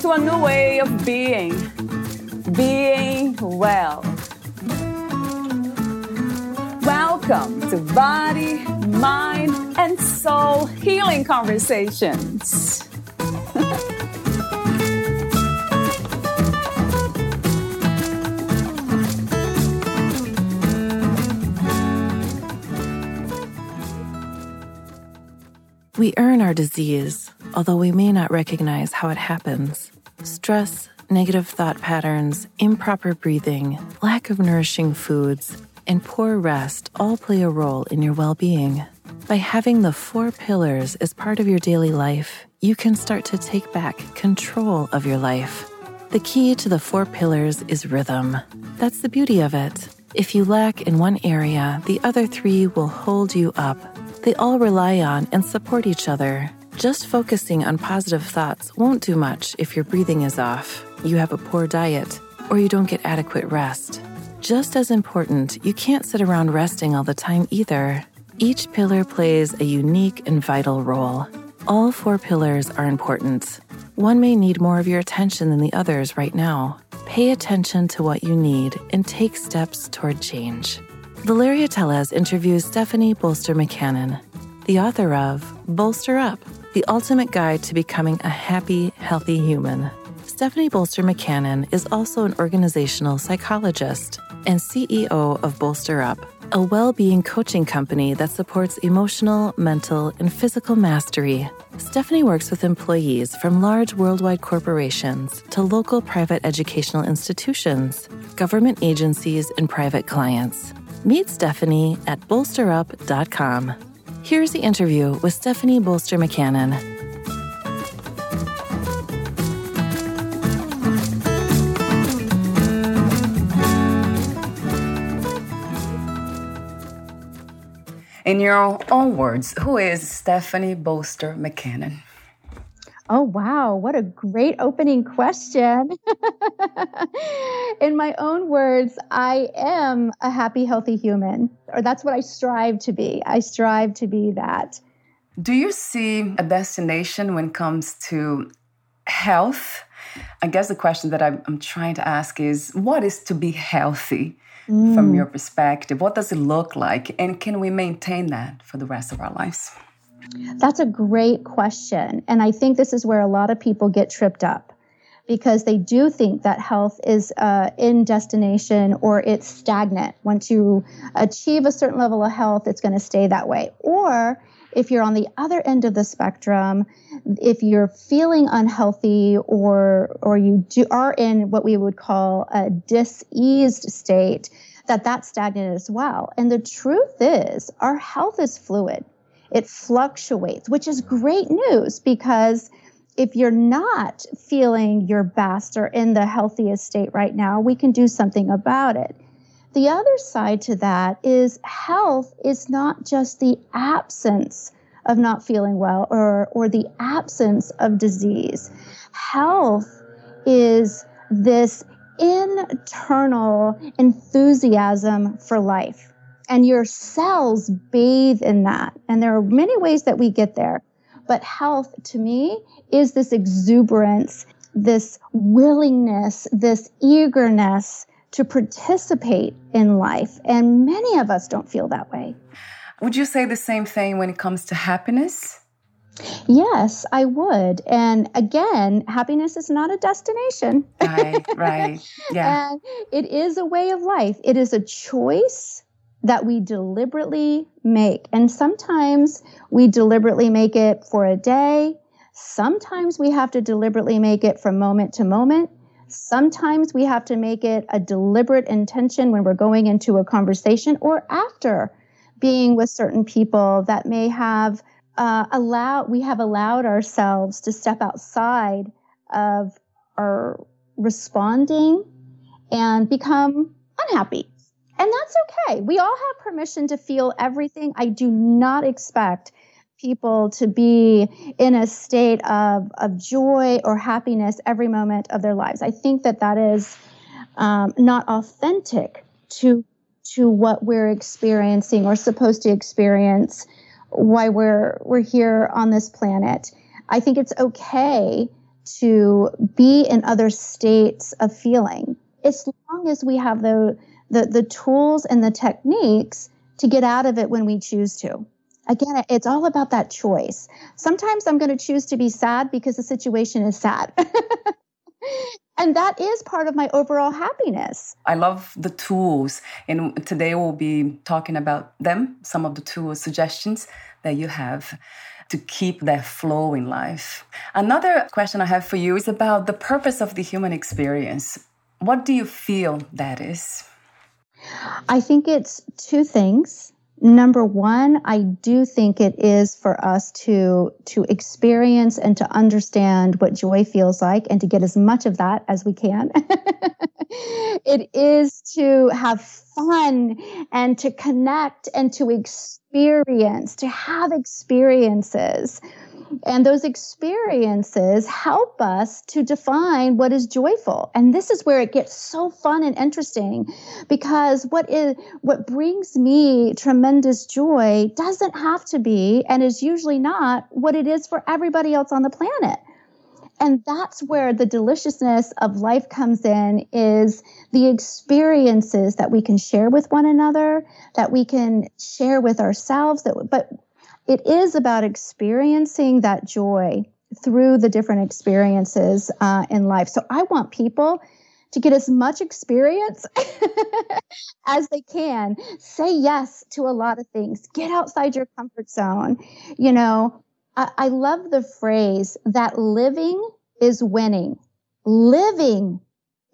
to a new way of being, being well. Welcome to Body, Mind, and Soul Healing Conversations. We earn our disease, although we may not recognize how it happens. Stress, negative thought patterns, improper breathing, lack of nourishing foods, and poor rest all play a role in your well being. By having the four pillars as part of your daily life, you can start to take back control of your life. The key to the four pillars is rhythm. That's the beauty of it. If you lack in one area, the other three will hold you up they all rely on and support each other. Just focusing on positive thoughts won't do much if your breathing is off, you have a poor diet, or you don't get adequate rest. Just as important, you can't sit around resting all the time either. Each pillar plays a unique and vital role. All four pillars are important. One may need more of your attention than the others right now. Pay attention to what you need and take steps toward change. Valeria Teles interviews Stephanie Bolster McCannon, the author of Bolster Up, the ultimate guide to becoming a happy, healthy human. Stephanie Bolster McCannon is also an organizational psychologist and CEO of Bolster Up, a well being coaching company that supports emotional, mental, and physical mastery. Stephanie works with employees from large worldwide corporations to local private educational institutions, government agencies, and private clients. Meet Stephanie at bolsterup.com. Here's the interview with Stephanie Bolster McCannon. In your own words, who is Stephanie Bolster McCannon? Oh, wow. What a great opening question. In my own words, I am a happy, healthy human, or that's what I strive to be. I strive to be that. Do you see a destination when it comes to health? I guess the question that I'm, I'm trying to ask is what is to be healthy mm. from your perspective? What does it look like? And can we maintain that for the rest of our lives? That's a great question. And I think this is where a lot of people get tripped up because they do think that health is uh, in destination or it's stagnant. Once you achieve a certain level of health, it's going to stay that way. Or if you're on the other end of the spectrum, if you're feeling unhealthy or or you do, are in what we would call a diseased state, that that's stagnant as well. And the truth is, our health is fluid it fluctuates, which is mm-hmm. great news because if you're not feeling your best or in the healthiest state right now, we can do something about it. The other side to that is health is not just the absence of not feeling well or, or the absence of disease. Health is this internal enthusiasm for life and your cells bathe in that. And there are many ways that we get there. But health to me is this exuberance, this willingness, this eagerness to participate in life. And many of us don't feel that way. Would you say the same thing when it comes to happiness? Yes, I would. And again, happiness is not a destination. Right, right. Yeah. and it is a way of life. It is a choice that we deliberately make. And sometimes we deliberately make it for a day. Sometimes we have to deliberately make it from moment to moment. Sometimes we have to make it a deliberate intention when we're going into a conversation or after being with certain people that may have uh, allowed, we have allowed ourselves to step outside of our responding and become unhappy. And that's okay. We all have permission to feel everything. I do not expect people to be in a state of, of joy or happiness every moment of their lives. I think that that is um, not authentic to to what we're experiencing or supposed to experience why we're we're here on this planet. I think it's okay to be in other states of feeling as long as we have the the, the tools and the techniques to get out of it when we choose to. Again, it's all about that choice. Sometimes I'm going to choose to be sad because the situation is sad. and that is part of my overall happiness. I love the tools, and today we'll be talking about them, some of the tools, suggestions that you have to keep that flow in life. Another question I have for you is about the purpose of the human experience. What do you feel that is? I think it's two things. Number one, I do think it is for us to to experience and to understand what joy feels like and to get as much of that as we can. it is to have fun and to connect and to experience, to have experiences. And those experiences help us to define what is joyful. And this is where it gets so fun and interesting because what is what brings me tremendous joy doesn't have to be and is usually not what it is for everybody else on the planet. And that's where the deliciousness of life comes in is the experiences that we can share with one another, that we can share with ourselves, that but it is about experiencing that joy through the different experiences uh, in life. So I want people to get as much experience as they can. Say yes to a lot of things. Get outside your comfort zone. You know, I, I love the phrase that living is winning. Living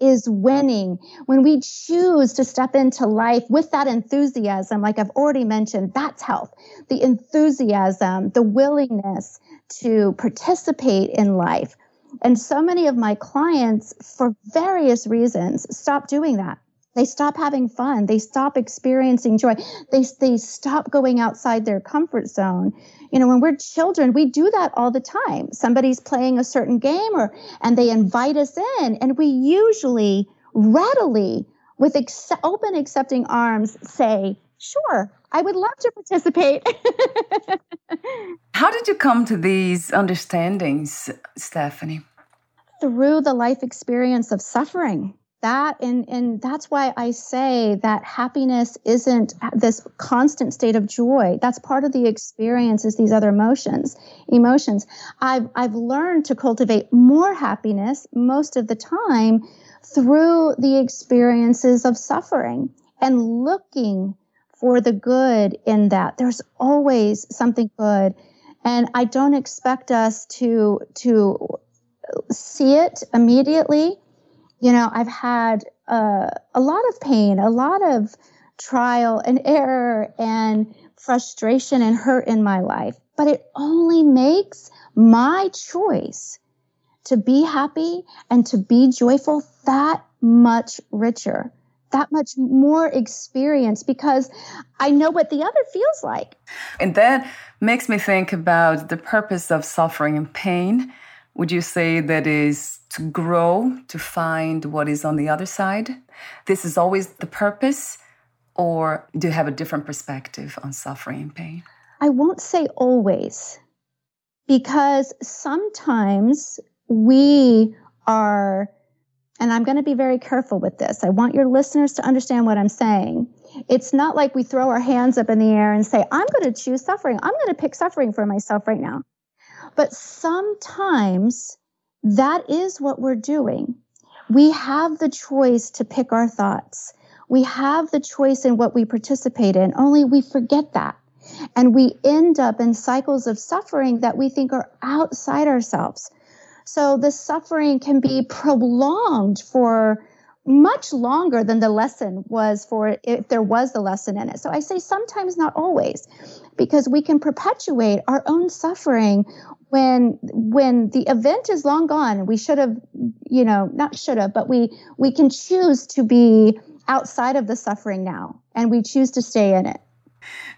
is winning. When we choose to step into life with that enthusiasm, like I've already mentioned, that's health. The enthusiasm, the willingness to participate in life. And so many of my clients, for various reasons, stop doing that. They stop having fun. They stop experiencing joy. They, they stop going outside their comfort zone. You know, when we're children, we do that all the time. Somebody's playing a certain game or, and they invite us in and we usually readily with ex- open accepting arms say, sure, I would love to participate. How did you come to these understandings, Stephanie? Through the life experience of suffering that and and that's why i say that happiness isn't this constant state of joy. That's part of the experience is these other emotions emotions. I've i've learned to cultivate more happiness most of the time through the experiences of suffering and looking for the good in that. There's always something good and i don't expect us to to see it immediately you know, I've had uh, a lot of pain, a lot of trial and error and frustration and hurt in my life, but it only makes my choice to be happy and to be joyful that much richer, that much more experience because I know what the other feels like. And that makes me think about the purpose of suffering and pain. Would you say that is to grow, to find what is on the other side? This is always the purpose, or do you have a different perspective on suffering and pain? I won't say always, because sometimes we are, and I'm going to be very careful with this. I want your listeners to understand what I'm saying. It's not like we throw our hands up in the air and say, I'm going to choose suffering. I'm going to pick suffering for myself right now. But sometimes that is what we're doing. We have the choice to pick our thoughts. We have the choice in what we participate in, only we forget that. And we end up in cycles of suffering that we think are outside ourselves. So the suffering can be prolonged for much longer than the lesson was for if there was a lesson in it. So I say sometimes, not always, because we can perpetuate our own suffering when when the event is long gone. We should have, you know, not should have, but we we can choose to be outside of the suffering now, and we choose to stay in it.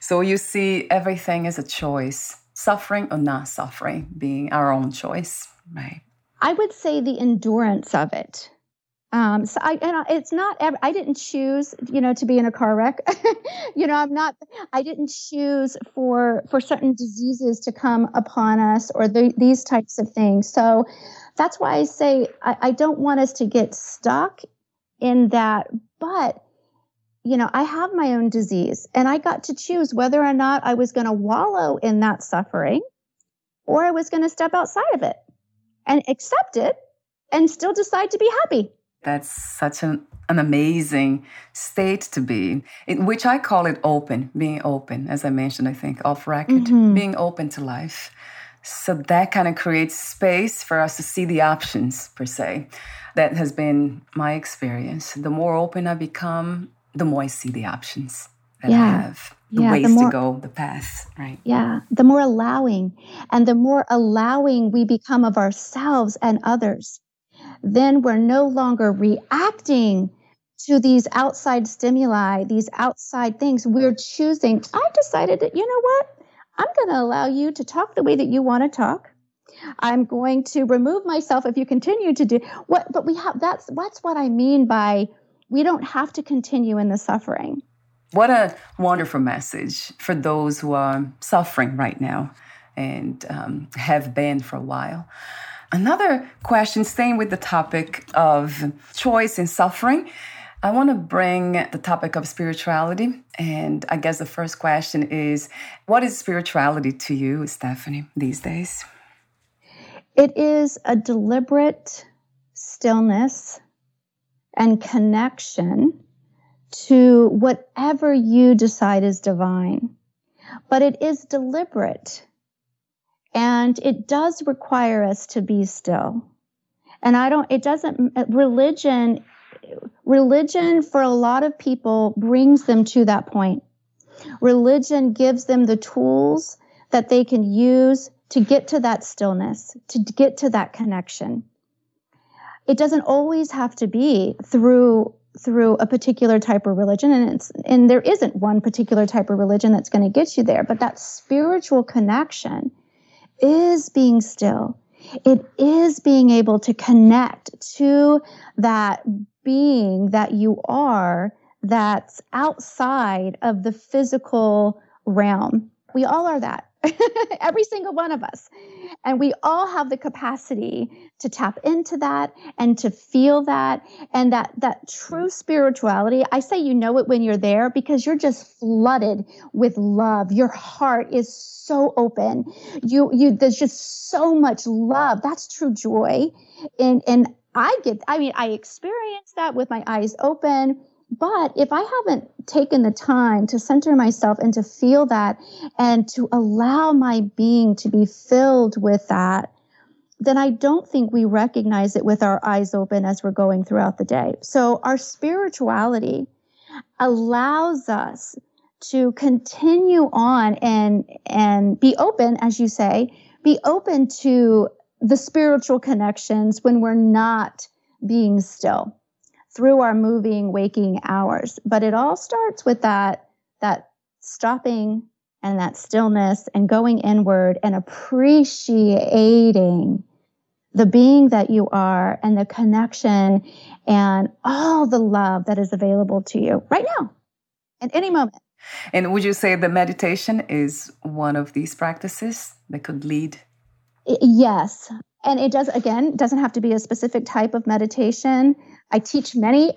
So you see everything is a choice, suffering or not suffering being our own choice, right? I would say the endurance of it um, so I, and it's not, I didn't choose, you know, to be in a car wreck. you know, I'm not, I didn't choose for, for certain diseases to come upon us or the, these types of things. So that's why I say I, I don't want us to get stuck in that, but you know, I have my own disease and I got to choose whether or not I was going to wallow in that suffering or I was going to step outside of it and accept it and still decide to be happy. That's such an, an amazing state to be in, which I call it open, being open, as I mentioned, I think, off record, mm-hmm. being open to life. So that kind of creates space for us to see the options, per se. That has been my experience. The more open I become, the more I see the options that yeah. I have, the yeah, ways the more, to go, the path, right? Yeah, the more allowing, and the more allowing we become of ourselves and others then we're no longer reacting to these outside stimuli, these outside things. We're choosing. I decided that, you know what? I'm going to allow you to talk the way that you want to talk. I'm going to remove myself if you continue to do what, but we have that's that's what I mean by we don't have to continue in the suffering. What a wonderful message for those who are suffering right now and um, have been for a while. Another question, staying with the topic of choice and suffering, I want to bring the topic of spirituality. And I guess the first question is what is spirituality to you, Stephanie, these days? It is a deliberate stillness and connection to whatever you decide is divine. But it is deliberate and it does require us to be still. And I don't, it doesn't, religion, religion for a lot of people brings them to that point. Religion gives them the tools that they can use to get to that stillness, to get to that connection. It doesn't always have to be through through a particular type of religion and it's and there isn't one particular type of religion that's going to get you there but that spiritual connection is being still. It is being able to connect to that being that you are that's outside of the physical realm. We all are that. every single one of us. And we all have the capacity to tap into that and to feel that and that that true spirituality. I say you know it when you're there because you're just flooded with love. Your heart is so open. You you there's just so much love. That's true joy. And and I get I mean I experience that with my eyes open but if I haven't taken the time to center myself and to feel that and to allow my being to be filled with that, then I don't think we recognize it with our eyes open as we're going throughout the day. So our spirituality allows us to continue on and and be open as you say be open to the spiritual connections when we're not being still through our moving waking hours. But it all starts with that that stopping and that stillness and going inward and appreciating the being that you are and the connection and all the love that is available to you right now at any moment. And would you say that meditation is one of these practices that could lead? Yes and it does again doesn't have to be a specific type of meditation I teach many,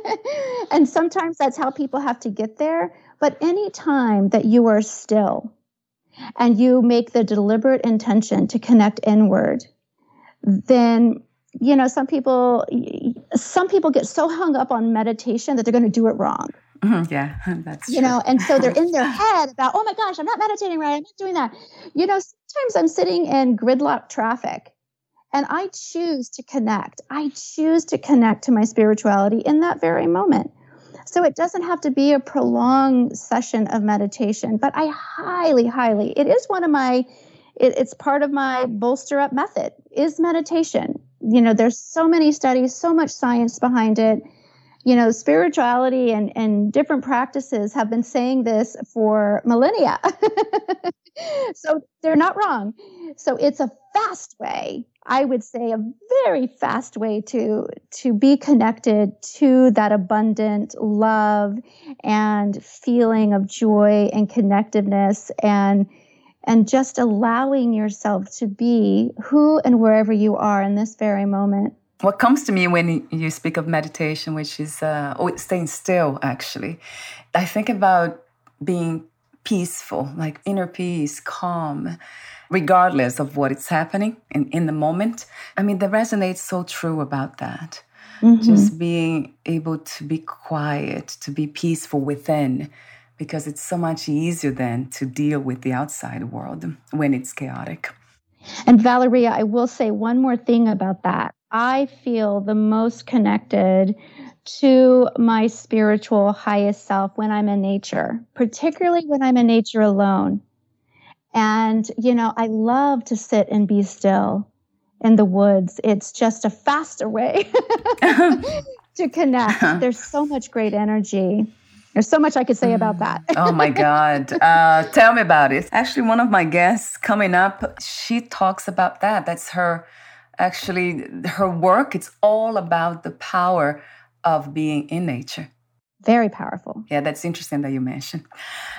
and sometimes that's how people have to get there. But any time that you are still and you make the deliberate intention to connect inward, then you know some people some people get so hung up on meditation that they're going to do it wrong. Mm-hmm, yeah, that's you true. know, and so they're in their head about, oh my gosh, I'm not meditating right, I'm not doing that. You know, sometimes I'm sitting in gridlock traffic And I choose to connect. I choose to connect to my spirituality in that very moment. So it doesn't have to be a prolonged session of meditation, but I highly, highly, it is one of my, it, it's part of my bolster up method is meditation. You know, there's so many studies, so much science behind it you know, spirituality and, and different practices have been saying this for millennia. so they're not wrong. So it's a fast way, I would say a very fast way to to be connected to that abundant love and feeling of joy and connectiveness and and just allowing yourself to be who and wherever you are in this very moment what comes to me when you speak of meditation, which is uh, oh, staying still, actually, I think about being peaceful, like inner peace, calm, regardless of what is happening in, in the moment. I mean, that resonates so true about that. Mm-hmm. Just being able to be quiet, to be peaceful within, because it's so much easier then to deal with the outside world when it's chaotic. And Valeria, I will say one more thing about that. I feel the most connected to my spiritual highest self when I'm in nature, particularly when I'm in nature alone. And, you know, I love to sit and be still in the woods. It's just a faster way to connect. Uh-huh. There's so much great energy. There's so much I could say about that. oh my God. Uh, tell me about it. Actually, one of my guests coming up, she talks about that. That's her actually her work it's all about the power of being in nature very powerful yeah that's interesting that you mentioned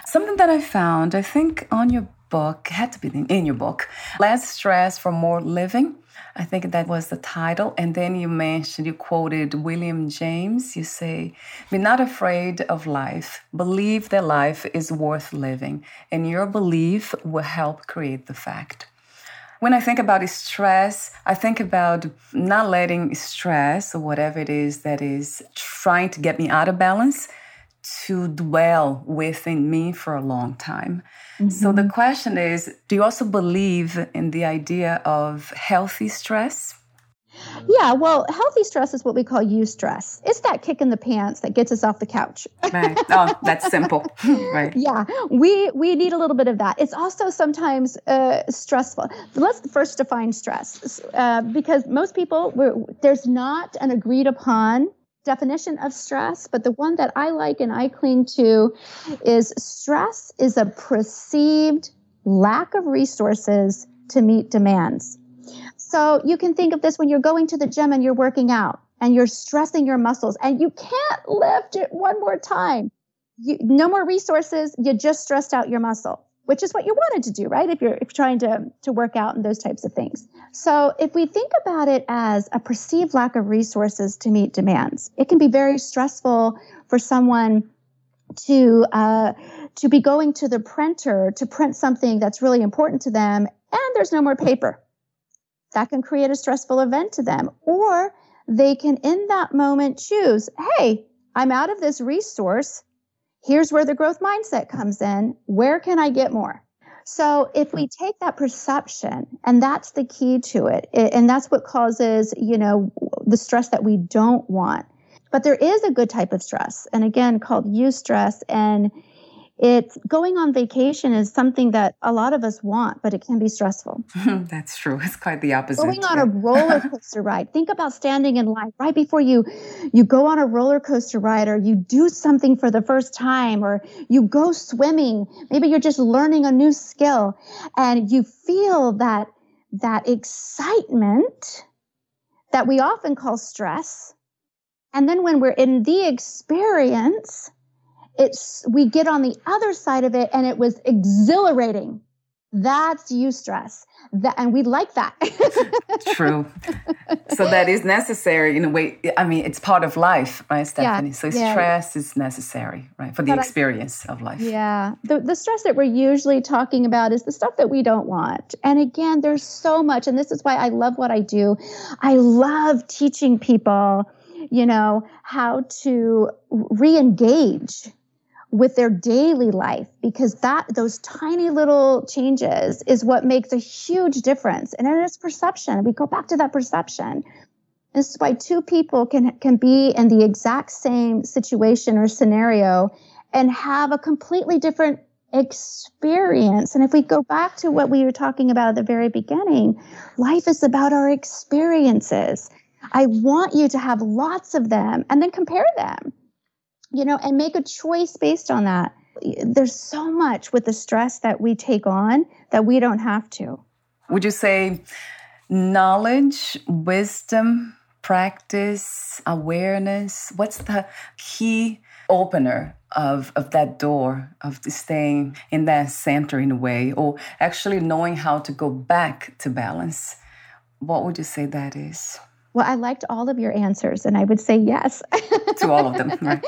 something that i found i think on your book had to be in your book less stress for more living i think that was the title. And then you mentioned you quoted william james. You say be not afraid of life. Believe that life is worth living and your belief will help create the fact. When I think about stress, I think about not letting stress or whatever it is that is trying to get me out of balance to dwell within me for a long time. Mm-hmm. So the question is do you also believe in the idea of healthy stress? Yeah, well, healthy stress is what we call eustress. It's that kick in the pants that gets us off the couch. right. Oh, that's simple. right. Yeah, we we need a little bit of that. It's also sometimes uh, stressful. Let's first define stress, uh, because most people there's not an agreed upon definition of stress, but the one that I like and I cling to is stress is a perceived lack of resources to meet demands. So you can think of this when you're going to the gym and you're working out and you're stressing your muscles and you can't lift it one more time. You, no more resources. You just stressed out your muscle, which is what you wanted to do, right? If you're, if you're trying to, to work out and those types of things. So if we think about it as a perceived lack of resources to meet demands, it can be very stressful for someone to, uh, to be going to the printer to print something that's really important to them and there's no more paper that can create a stressful event to them. Or they can, in that moment, choose hey, I'm out of this resource. Here's where the growth mindset comes in. Where can I get more? So if we take that perception, and that's the key to it, and that's what causes, you know, the stress that we don't want. But there is a good type of stress, and again, called eustress. And it's going on vacation is something that a lot of us want, but it can be stressful. That's true. It's quite the opposite. Going on a roller coaster ride. Think about standing in line right before you you go on a roller coaster ride or you do something for the first time or you go swimming. Maybe you're just learning a new skill and you feel that that excitement that we often call stress. And then when we're in the experience, it's we get on the other side of it and it was exhilarating. That's eustress. That and we like that. True. So that is necessary in a way i mean it's part of life right stephanie? Yeah, so yeah. stress is necessary right for the but experience I, of life. Yeah. The, the stress that we're usually talking about is the stuff that we don't want. And again there's so much and this is why i love what i do. I love teaching people you know how to re-engage with their daily life because that those tiny little changes is what makes a huge difference. And it is perception. We go back to that perception. This is why two people can can be in the exact same situation or scenario and have a completely different experience. And if we go back to what we were talking about at the very beginning life is about our experiences. I want you to have lots of them and then compare them you know, and make a choice based on that. There's so much with the stress that we take on that we don't have to. Would you say knowledge, wisdom, practice, awareness? What's the key opener of, of that door of staying in that center in a way, or actually knowing how to go back to balance? What would you say that is? Well, I liked all of your answers, and I would say yes to all of them. Right?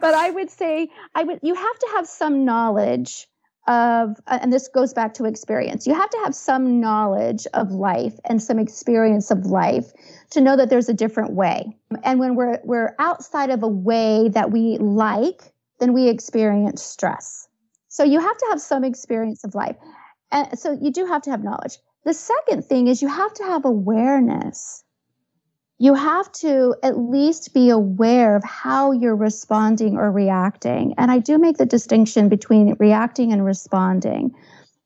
but I would say I would. You have to have some knowledge of, uh, and this goes back to experience. You have to have some knowledge of life and some experience of life to know that there's a different way. And when we're we're outside of a way that we like, then we experience stress. So you have to have some experience of life, and so you do have to have knowledge. The second thing is you have to have awareness you have to at least be aware of how you're responding or reacting. And I do make the distinction between reacting and responding.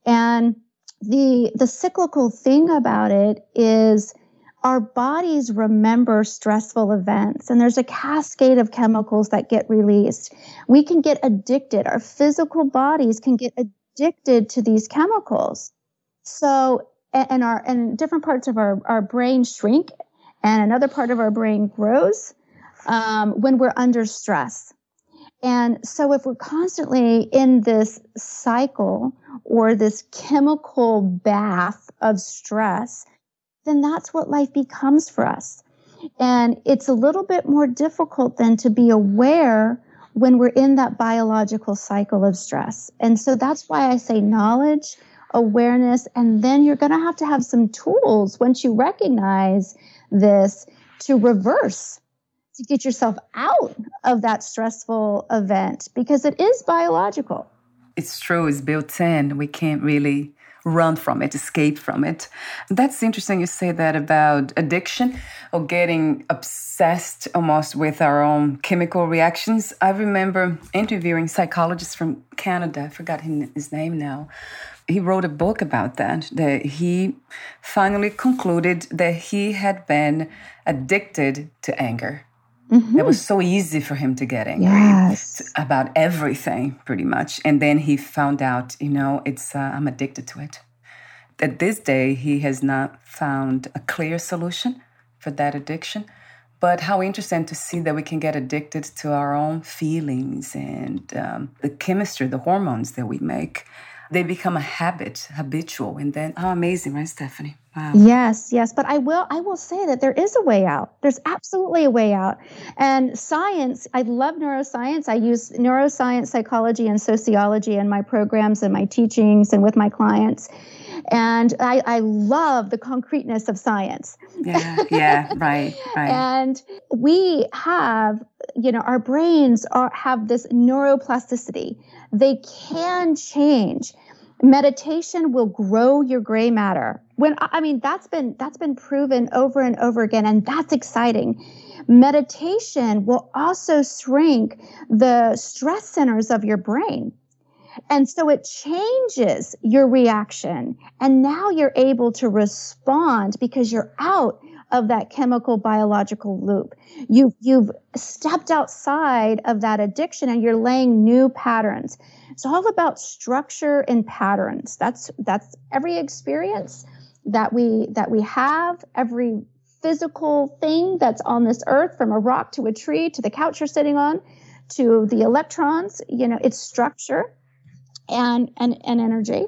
And the the cyclical thing about it is our bodies remember stressful events and there's a cascade of chemicals that get released. We can get addicted. Our physical bodies can get addicted to these chemicals. So and our and different parts of our, our brain shrink and another part of our brain grows um, when we're under stress. And so, if we're constantly in this cycle or this chemical bath of stress, then that's what life becomes for us. And it's a little bit more difficult than to be aware when we're in that biological cycle of stress. And so that's why I say knowledge, awareness, and then you're going to have to have some tools once you recognize this to reverse to get yourself out of that stressful event because it is biological. It's true, it's built in. We can't really run from it, escape from it. That's interesting you say that about addiction or getting obsessed almost with our own chemical reactions. I remember interviewing psychologists from Canada, I forgot his name now, he wrote a book about that. That he finally concluded that he had been addicted to anger. Mm-hmm. It was so easy for him to get angry yes. about everything, pretty much. And then he found out, you know, it's uh, I'm addicted to it. At this day, he has not found a clear solution for that addiction. But how interesting to see that we can get addicted to our own feelings and um, the chemistry, the hormones that we make they become a habit, habitual, and then how amazing, right, Stephanie? Wow. Yes, yes, but I will I will say that there is a way out. There's absolutely a way out. And science, I love neuroscience. I use neuroscience, psychology, and sociology in my programs and my teachings and with my clients. And I, I love the concreteness of science. Yeah, yeah, right, right. and we have, you know, our brains are have this neuroplasticity. They can change meditation will grow your gray matter when i mean that's been that's been proven over and over again and that's exciting meditation will also shrink the stress centers of your brain and so it changes your reaction and now you're able to respond because you're out of that chemical biological loop. You've, you've stepped outside of that addiction and you're laying new patterns. It's all about structure and patterns. That's, that's every experience that we, that we have, every physical thing that's on this earth from a rock to a tree to the couch you're sitting on to the electrons, you know, it's structure and, and, and energy.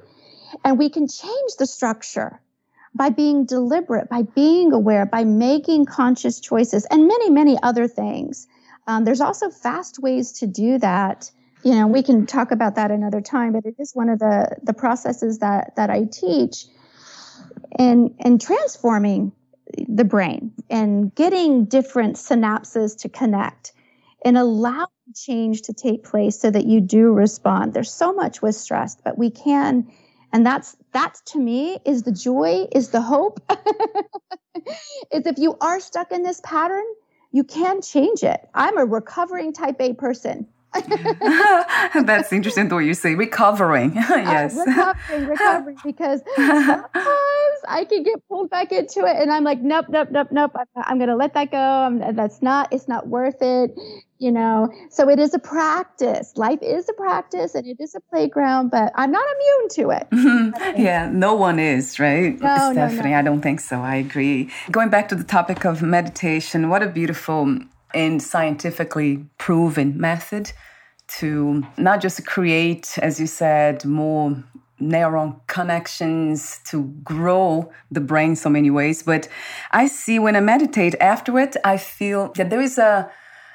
And we can change the structure by being deliberate, by being aware, by making conscious choices, and many, many other things. Um, there's also fast ways to do that. You know, we can talk about that another time, but it is one of the the processes that that I teach in in transforming the brain and getting different synapses to connect and allow change to take place so that you do respond. There's so much with stress, but we can and that's that to me is the joy, is the hope. is if you are stuck in this pattern, you can change it. I'm a recovering type A person. That's interesting the way you say recovering. yes. Uh, recovering, recovering, because sometimes I can get pulled back into it and I'm like, nope, nope, nope, nope. I'm, I'm going to let that go. I'm, that's not, it's not worth it. You know, so it is a practice. Life is a practice and it is a playground, but I'm not immune to it. yeah, no one is, right? No, Stephanie, no, no. I don't think so. I agree. Going back to the topic of meditation, what a beautiful and scientifically proven method to not just create, as you said, more neuron connections to grow the brain so many ways but i see when i meditate after it i feel that there is a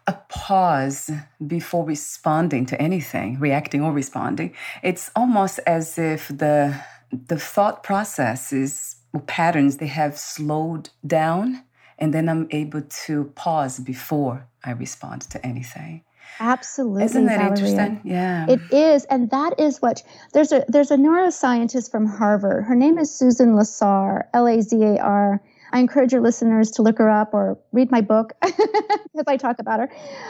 a pause before responding to anything reacting or responding. It's almost as if the the thought processes or patterns they have slowed down and then i'm able to pause before i respond to anything Absolutely. Isn't that Valeria. interesting? Yeah. It is. And that is what there's a there's a neuroscientist from Harvard. Her name is Susan Lazar, L-A-Z-A-R. I encourage your listeners to look her up or read my book because I talk about her.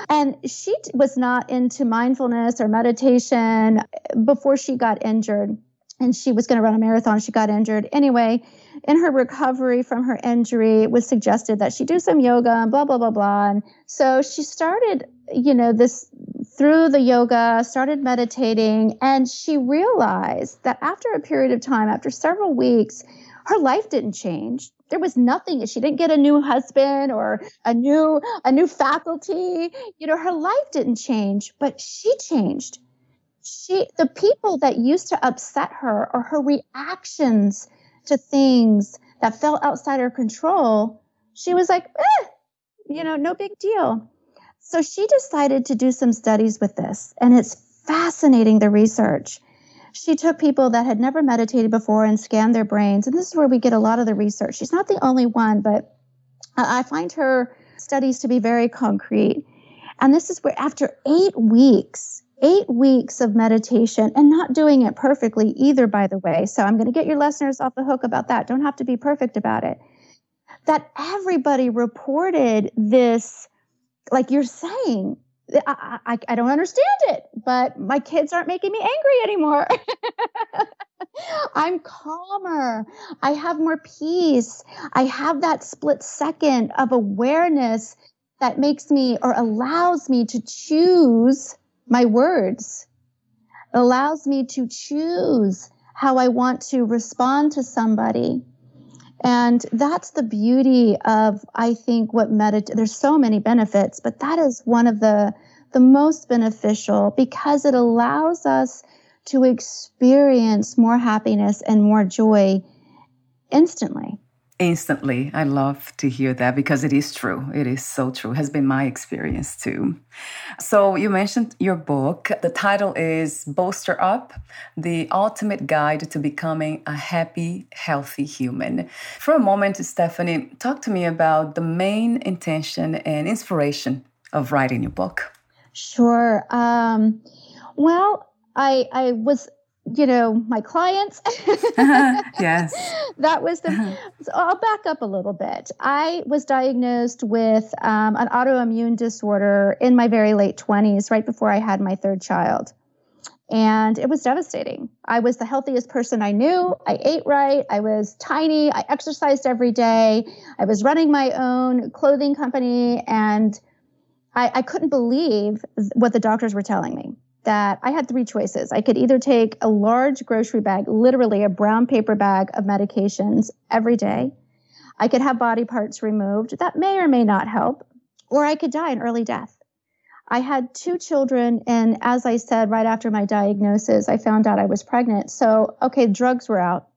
And she was not into mindfulness or meditation before she got injured. And she was going to run a marathon. She got injured. Anyway, in her recovery from her injury, it was suggested that she do some yoga and blah, blah, blah, blah. And so she started, you know, this through the yoga, started meditating, and she realized that after a period of time, after several weeks, her life didn't change. There was nothing. She didn't get a new husband or a new a new faculty. You know, her life didn't change, but she changed. She the people that used to upset her or her reactions to things that fell outside her control, she was like, eh, you know, no big deal. So she decided to do some studies with this, and it's fascinating the research. She took people that had never meditated before and scanned their brains, and this is where we get a lot of the research. She's not the only one, but I find her studies to be very concrete. And this is where, after eight weeks, eight weeks of meditation and not doing it perfectly either, by the way. So I'm going to get your listeners off the hook about that. Don't have to be perfect about it. That everybody reported this, like you're saying, I, I, I don't understand it, but my kids aren't making me angry anymore. I'm calmer. I have more peace. I have that split second of awareness that makes me or allows me to choose my words, it allows me to choose how I want to respond to somebody. And that's the beauty of, I think, what meditate. There's so many benefits, but that is one of the the most beneficial because it allows us to experience more happiness and more joy instantly. Instantly. I love to hear that because it is true. It is so true. It has been my experience too. So, you mentioned your book. The title is Bolster Up The Ultimate Guide to Becoming a Happy, Healthy Human. For a moment, Stephanie, talk to me about the main intention and inspiration of writing your book. Sure. Um, well, I I was you know my clients. Yes. That was the so i'll back up a little bit. I was diagnosed with um, an autoimmune disorder in my very late 20s right before i had my third child. And it was devastating. I was the healthiest person i knew. I ate right. I was tiny. I exercised every day. I was running my own clothing company. And I, I couldn't believe what the doctors were telling me that I had three choices. I could either take a large grocery bag, literally a brown paper bag of medications every day. I could have body parts removed. That may or may not help. Or I could die an early death. I had two children, and as I said, right after my diagnosis, I found out I was pregnant. So, okay, drugs were out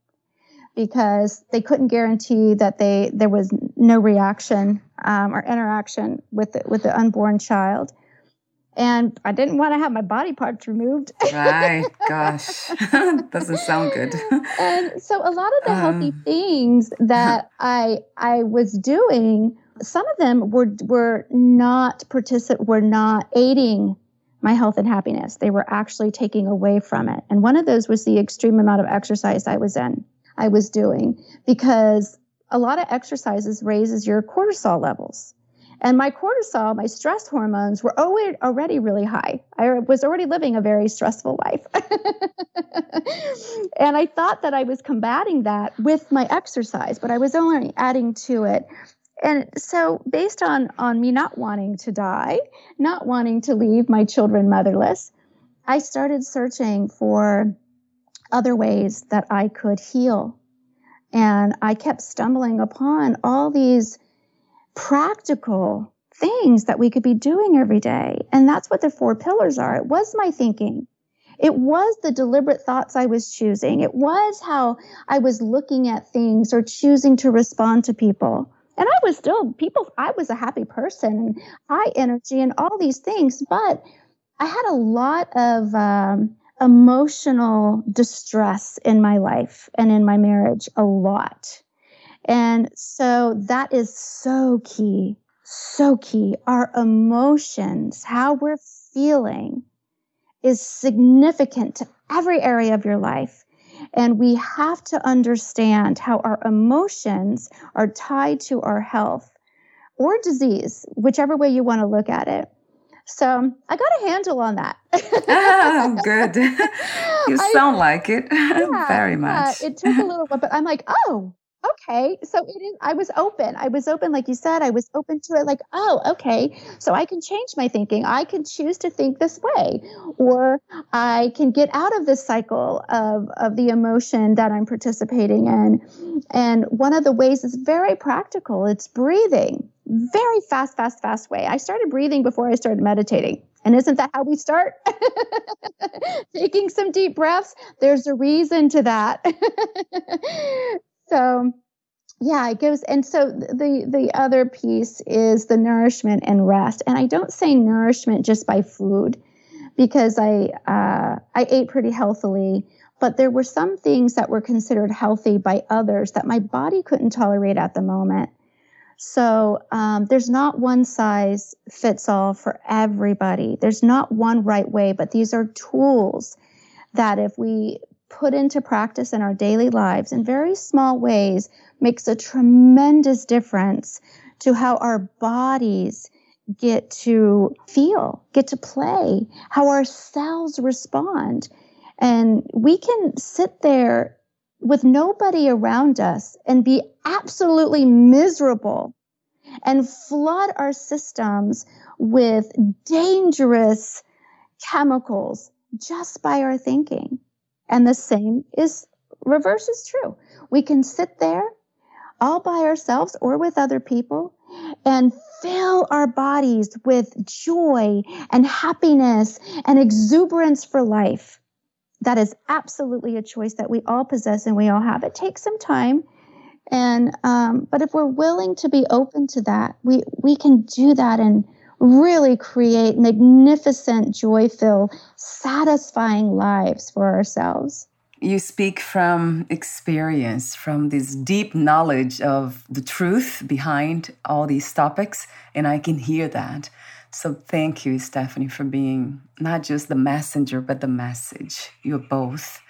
because they couldn't guarantee that they there was no reaction um, or interaction with the, with the unborn child and I didn't want to have my body parts removed. right, gosh, doesn't sound good. and so a lot of the healthy um, things that I I was doing, some of them were were not particip were not aiding my health and happiness. They were actually taking away from it. And one of those was the extreme amount of exercise I was in, I was doing, because a lot of exercises raises your cortisol levels. And my cortisol, my stress hormones were already really high. I was already living a very stressful life. and I thought that I was combating that with my exercise, but I was only adding to it. And so based on on me not wanting to die, not wanting to leave my children motherless, I started searching for other ways that I could heal. And I kept stumbling upon all these practical things that we could be doing every day. And that's what the four pillars are. It was my thinking. It was the deliberate thoughts I was choosing. It was how I was looking at things or choosing to respond to people. And I was still people, I was a happy person and high energy and all these things, but I had a lot of um, emotional distress in my life and in my marriage, a lot. And so that is so key, so key. Our emotions, how we're feeling, is significant to every area of your life. And we have to understand how our emotions are tied to our health or disease, whichever way you want to look at it. So I got a handle on that. oh, good. you sound I, like it yeah, very much. Yeah, it took a little bit, but I'm like, oh, okay so it is i was open i was open like you said i was open to it like oh okay so i can change my thinking i can choose to think this way or i can get out of this cycle of of the emotion that i'm participating in and one of the ways is very practical it's breathing very fast fast fast way i started breathing before i started meditating and isn't that how we start? Taking some deep breaths. There's a reason to that. so yeah it goes and so the the other piece is the nourishment and rest. And i don't say nourishment just by food because i uh, i ate pretty healthily but there were some things that were considered healthy by others that my body couldn't tolerate at the moment. So um, there's not one size fits all for everybody. There's not one right way but these are tools that if we put into practice in our daily lives in very small ways makes a tremendous difference to how our bodies get to feel, get to play, how our cells respond. And we can sit there with nobody around us and be absolutely miserable and flood our systems with dangerous chemicals just by our thinking. And the same is reverse is true. We can sit there all by ourselves or with other people and fill our bodies with joy and happiness and exuberance for life. That is absolutely a choice that we all possess and we all have. It takes some time. And, um, but if we're willing to be open to that, we, we can do that and really create magnificent, joy filled, satisfying lives for ourselves. You speak from experience, from this deep knowledge of the truth behind all these topics, and I can hear that. So thank you, Stephanie, for being not just the messenger, but the message. You're both.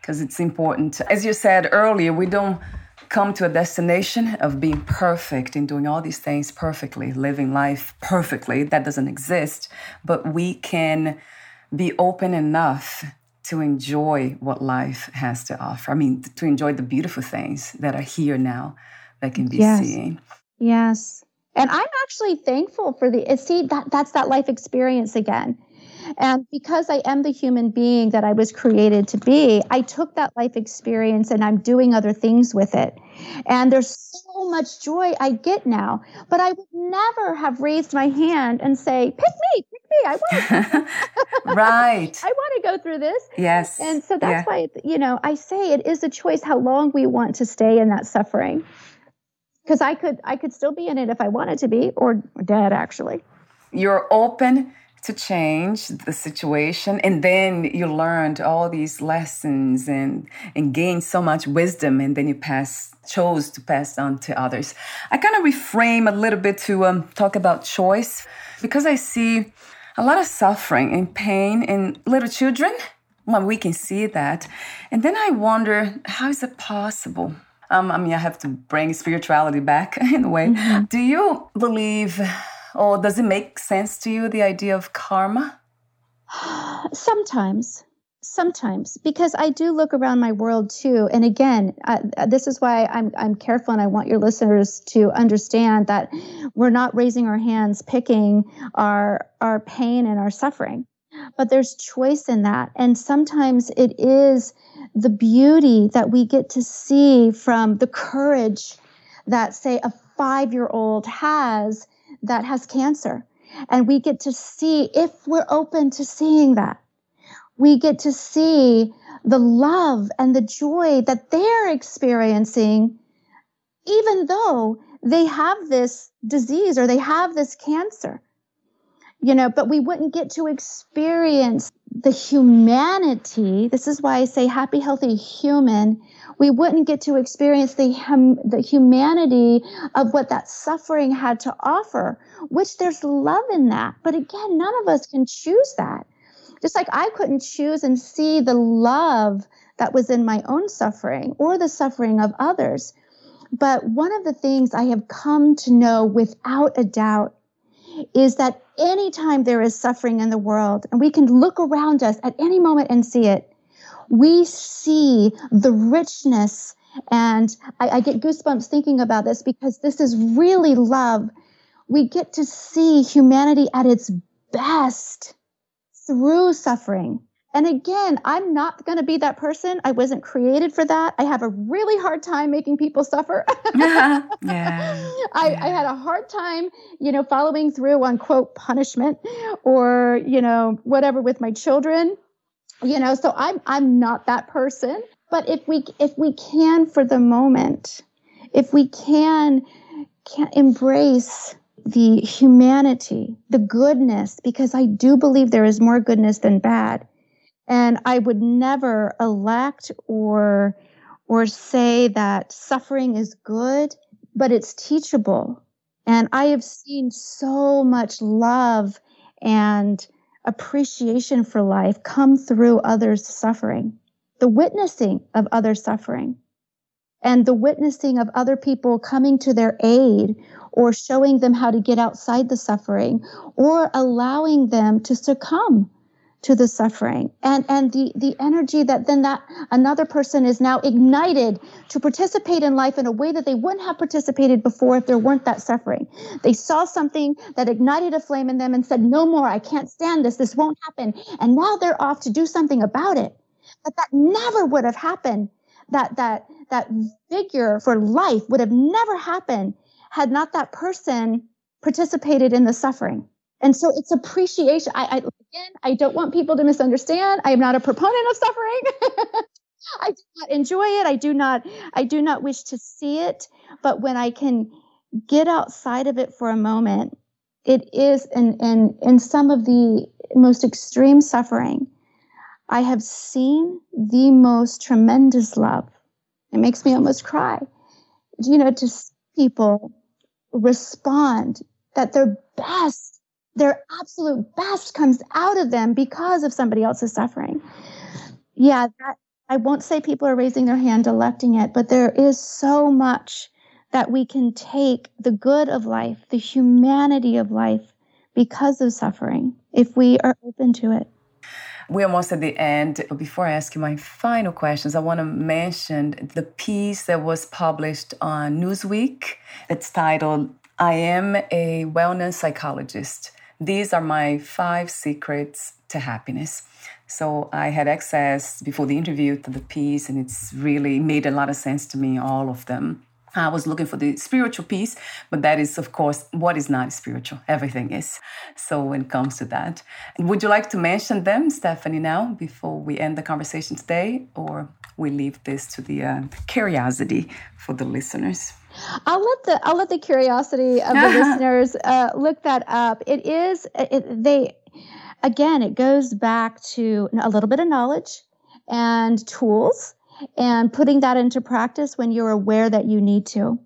Because it's important. As you said earlier, we don't come to a destination of being perfect and doing all these things perfectly, living life perfectly. That doesn't exist. But we can be open enough to enjoy what life has to offer. I mean, to enjoy the beautiful things that are here now that can be yes. seen. Yes. And I'm actually thankful for the see that that's that life experience again. And because I am the human being that I was created to be, I took that life experience and I'm doing other things with it. And there's so much joy I get now. But I would never have raised my hand and say, pick me, pick me. I want Right. I want to go through this. Yes. And so that's yeah. why, you know, I say it is a choice how long we want to stay in that suffering. Because I could I could still be in it if I wanted to be, or dead actually. You're open to change the situation and then you learned all these lessons and and gained so much wisdom and then you pass chose to pass on to others i kind of reframe a little bit to um, talk about choice because i see a lot of suffering and pain in little children. Well, we can see that. And then I wonder, how is it possible? Um, I mean, I have to bring spirituality back in a way. Mm-hmm. Do you believe, or does it make sense to you, the idea of karma? Sometimes. Sometimes. Because i do look around my world too. And again I, this is why I'm, I'm careful and i want your listeners to understand that we're not raising our hands picking our our pain and our suffering. But there's choice in that. And sometimes it is the beauty that we get to see from the courage that say a five year old has that has cancer and we get to see if we're open to seeing that we get to see the love and the joy that they're experiencing, even though they have this disease or they have this cancer. You know, but we wouldn't get to experience the humanity. This is why I say happy, healthy human. We wouldn't get to experience the, hum, the humanity of what that suffering had to offer, which there's love in that. But again, none of us can choose that. Just like I couldn't choose and see the love that was in my own suffering or the suffering of others. But one of the things I have come to know without a doubt is that anytime there is suffering in the world, and we can look around us at any moment and see it, we see the richness. And I, I get goosebumps thinking about this because this is really love. We get to see humanity at its best through suffering. And again, I'm not going to be that person. I wasn't created for that. I have a really hard time making people suffer. yeah. I, yeah. I had a hard time, you know, following through on quote punishment or, you know, whatever with my children. You know, so I'm I'm not that person. But if we if we can for the moment, if we can can embrace the humanity, the goodness, because I do believe there is more goodness than bad. And I would never elect or or say that suffering is good, but it's teachable. And I have seen so much love and appreciation for life come through others' suffering, the witnessing of others' suffering, and the witnessing of other people coming to their aid or showing them how to get outside the suffering or allowing them to succumb to the suffering. And and the the energy that then that another person is now ignited to participate in life in a way that they wouldn't have participated before if there weren't that suffering. They saw something that ignited a flame in them and said no more i can't stand this. This won't happen. And now they're off to do something about it. But that never would have happened. That that that figure for life would have never happened had not that person participated in the suffering. And so it's appreciation. I, I again, I don't want people to misunderstand. I am not a proponent of suffering. I do not enjoy it. I do not. I do not wish to see it. But when I can get outside of it for a moment, it is And in in some of the most extreme suffering. I have seen the most tremendous love. It makes me almost cry. You know, to see people respond that their best, their absolute best comes out of them because of somebody else's suffering. Yeah, that, I won't say people are raising their hand electing it, but there is so much that we can take the good of life, the humanity of life because of suffering if we are open to it. We're almost at the end. Before I ask you my final questions, I want to mention the piece that was published on Newsweek. It's titled, I Am a Wellness Psychologist. These are my five secrets to happiness. So I had access before the interview to the piece, and it's really made a lot of sense to me, all of them. I was looking for the spiritual piece, but that is, of course, what is not spiritual. Everything is. So when it comes to that, would you like to mention them, Stephanie, now before we end the conversation today, or we leave this to the uh, curiosity for the listeners? I'll let the I'll let the curiosity of the listeners uh, look that up. It is it, they again. It goes back to a little bit of knowledge and tools and putting that into practice when you're aware that you need to.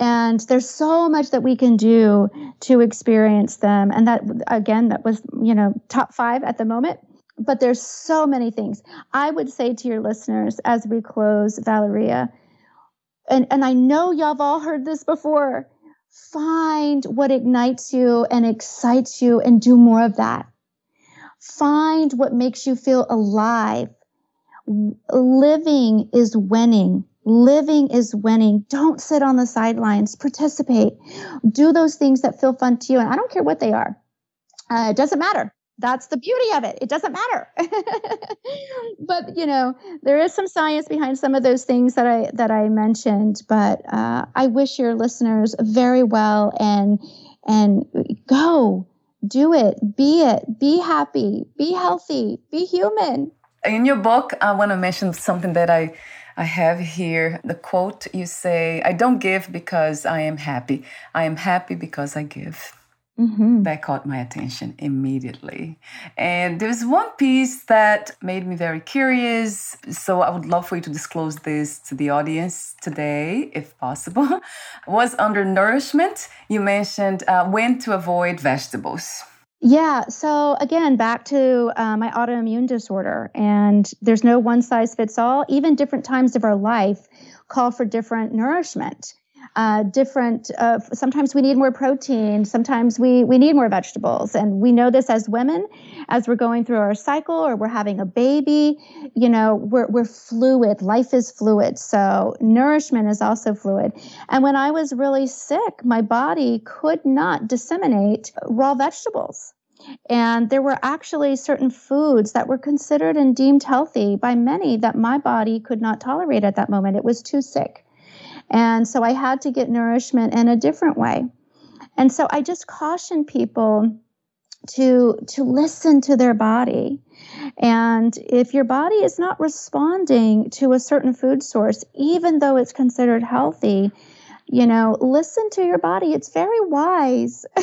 And there's so much that we can do to experience them. And that, again, that was, you know, top five at the moment. But there's so many things. I would say to your listeners as we close, Valeria, and, and I know y'all have all heard this before find what ignites you and excites you and do more of that. Find what makes you feel alive. Living is winning. Living is winning. Don't sit on the sidelines. Participate. Do those things that feel fun to you. And I don't care what they are. Uh, it doesn't matter that's the beauty of it. It doesn't matter. but you know, there is some science behind some of those things that I that I mentioned. But uh, I wish your listeners very well and and go do it, be it, be happy, be healthy, be human. In your book, I want to mention something that I I have here the quote you say, I don't give because I am happy. I am happy because I give. Mm-hmm. That caught my attention immediately. And there's one piece that made me very curious. So I would love for you to disclose this to the audience today, if possible. Was under nourishment. You mentioned uh, when to avoid vegetables. Yeah. So again, back to uh, my autoimmune disorder, and there's no one size fits all. Even different times of our life call for different nourishment uh, different uh, sometimes we need more protein sometimes we we need more vegetables. And we know this as women as we're going through our cycle or we're having a baby you know we're, we're fluid. Life is fluid. So nourishment is also fluid. And when i was really sick my body could not disseminate raw vegetables. And there were actually certain foods that were considered and deemed healthy by many that my body could not tolerate at that moment. It was too sick. And so I had to get nourishment in a different way. And so I just caution people to to listen to their body. And if your body is not responding to a certain food source, even though it's considered healthy, you know, listen to your body. It's very wise.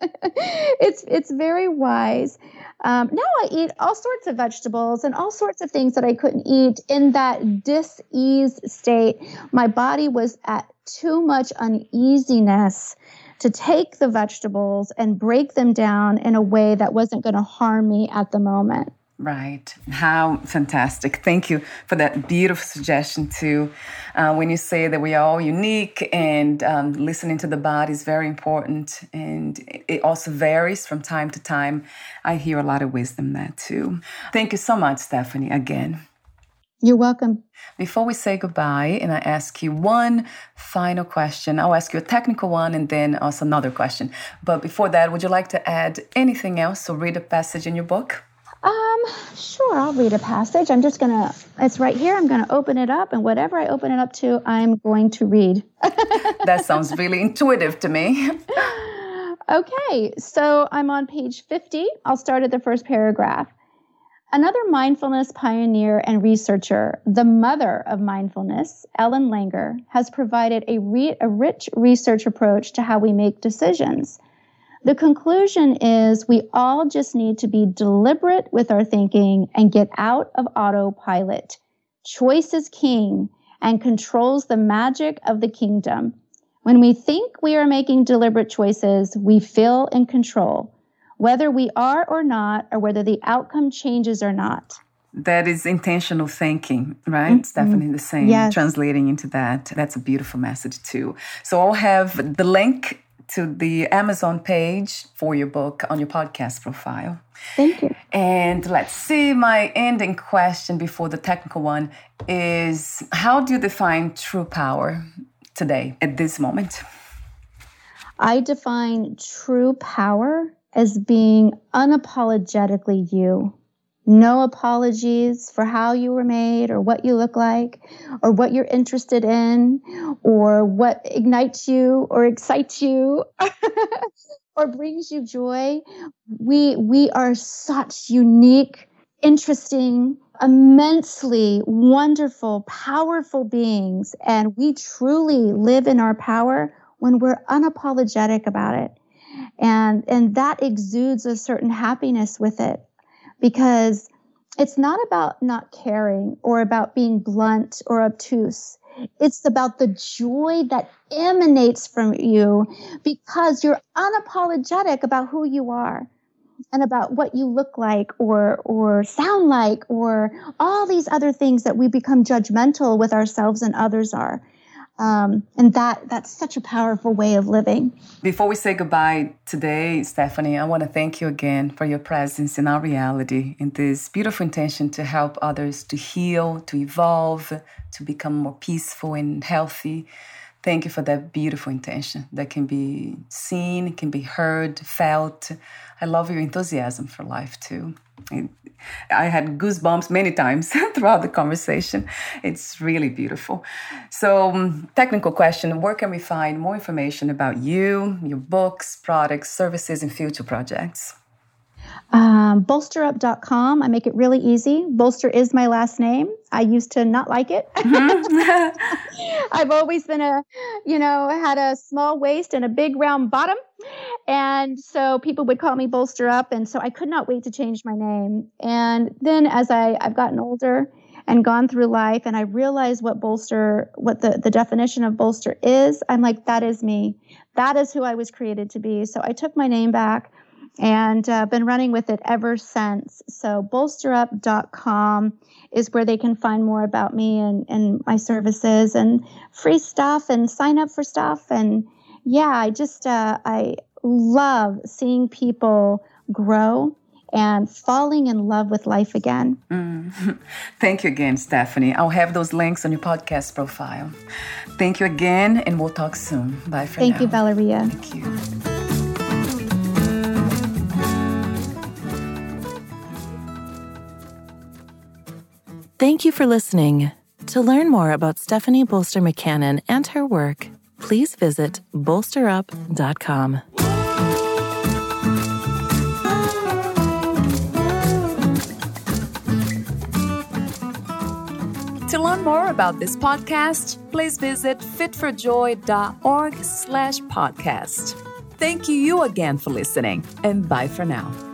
it's it's very wise. Um, now I eat all sorts of vegetables and all sorts of things that I couldn't eat in that dis-ease state. My body was at too much uneasiness to take the vegetables and break them down in a way that wasn't going to harm me at the moment. Right. How fantastic. Thank you for that beautiful suggestion, too. Uh, when you say that we are all unique and um, listening to the body is very important, and it also varies from time to time, I hear a lot of wisdom there, too. Thank you so much, Stephanie, again. You're welcome. Before we say goodbye, and I ask you one final question, I'll ask you a technical one and then also another question. But before that, would you like to add anything else or read a passage in your book? Um, sure, I'll read a passage. I'm just to, it's right here. I'm to open it up, and whatever I open it up to, I'm going to read. that sounds really intuitive to me. okay, so I'm on page 50. I'll start at the first paragraph. Another mindfulness pioneer and researcher, the mother of mindfulness, Ellen Langer, has provided a, re- a rich research approach to how we make decisions. The conclusion is we all just need to be deliberate with our thinking and get out of autopilot. Choice is king and controls the magic of the kingdom. When we think we are making deliberate choices, we feel in control, whether we are or not, or whether the outcome changes or not. That is intentional thinking, right? Mm-hmm. It's definitely the same. Yes. Translating into that. That's a beautiful message, too. So I'll have the link to the Amazon page for your book on your podcast profile. Thank you. And let's see, my ending question before the technical one is how do you define true power today at this moment? I define true power as being unapologetically you no apologies for how you were made or what you look like or what you're interested in or what ignites you or excites you or brings you joy. We, we are such unique, interesting, immensely wonderful, powerful beings. And we truly live in our power when we're unapologetic about it. And, and that exudes a certain happiness with it because it's not about not caring or about being blunt or obtuse. It's about the joy that emanates from you because you're unapologetic about who you are and about what you look like or or sound like or all these other things that we become judgmental with ourselves and others are um, and that that's such a powerful way of living. Before we say goodbye today, Stephanie, I want to thank you again for your presence in our reality, in this beautiful intention to help others to heal, to evolve, to become more peaceful and healthy. Thank you for that beautiful intention that can be seen, can be heard, felt. I love your enthusiasm for life too. I had goosebumps many times throughout the conversation. It's really beautiful. So, um, technical question Where can we find more information about you, your books, products, services, and future projects? Um, bolsterup.com. I make it really easy. Bolster is my last name. I used to not like it. Mm-hmm. I've always been a, you know, had a small waist and a big round bottom. And so people would call me Bolster Up. And so I could not wait to change my name. And then as I, I've gotten older and gone through life and I realized what bolster, what the, the definition of bolster is, I'm like, that is me. That is who I was created to be. So I took my name back and uh, been running with it ever since. So bolsterup.com is where they can find more about me and, and my services and free stuff and sign up for stuff. And yeah, I just, uh, I love seeing people grow and falling in love with life again. Mm. Thank you again, Stephanie. I'll have those links on your podcast profile. Thank you again, and we'll talk soon. Bye for now. Thank now. you, Valeria. Thank you. Thank you for listening. To learn more about Stephanie Bolster McCannon and her work, please visit bolsterup.com. To learn more about this podcast, please visit fitforjoy.org slash podcast. Thank you again for listening, and bye for now.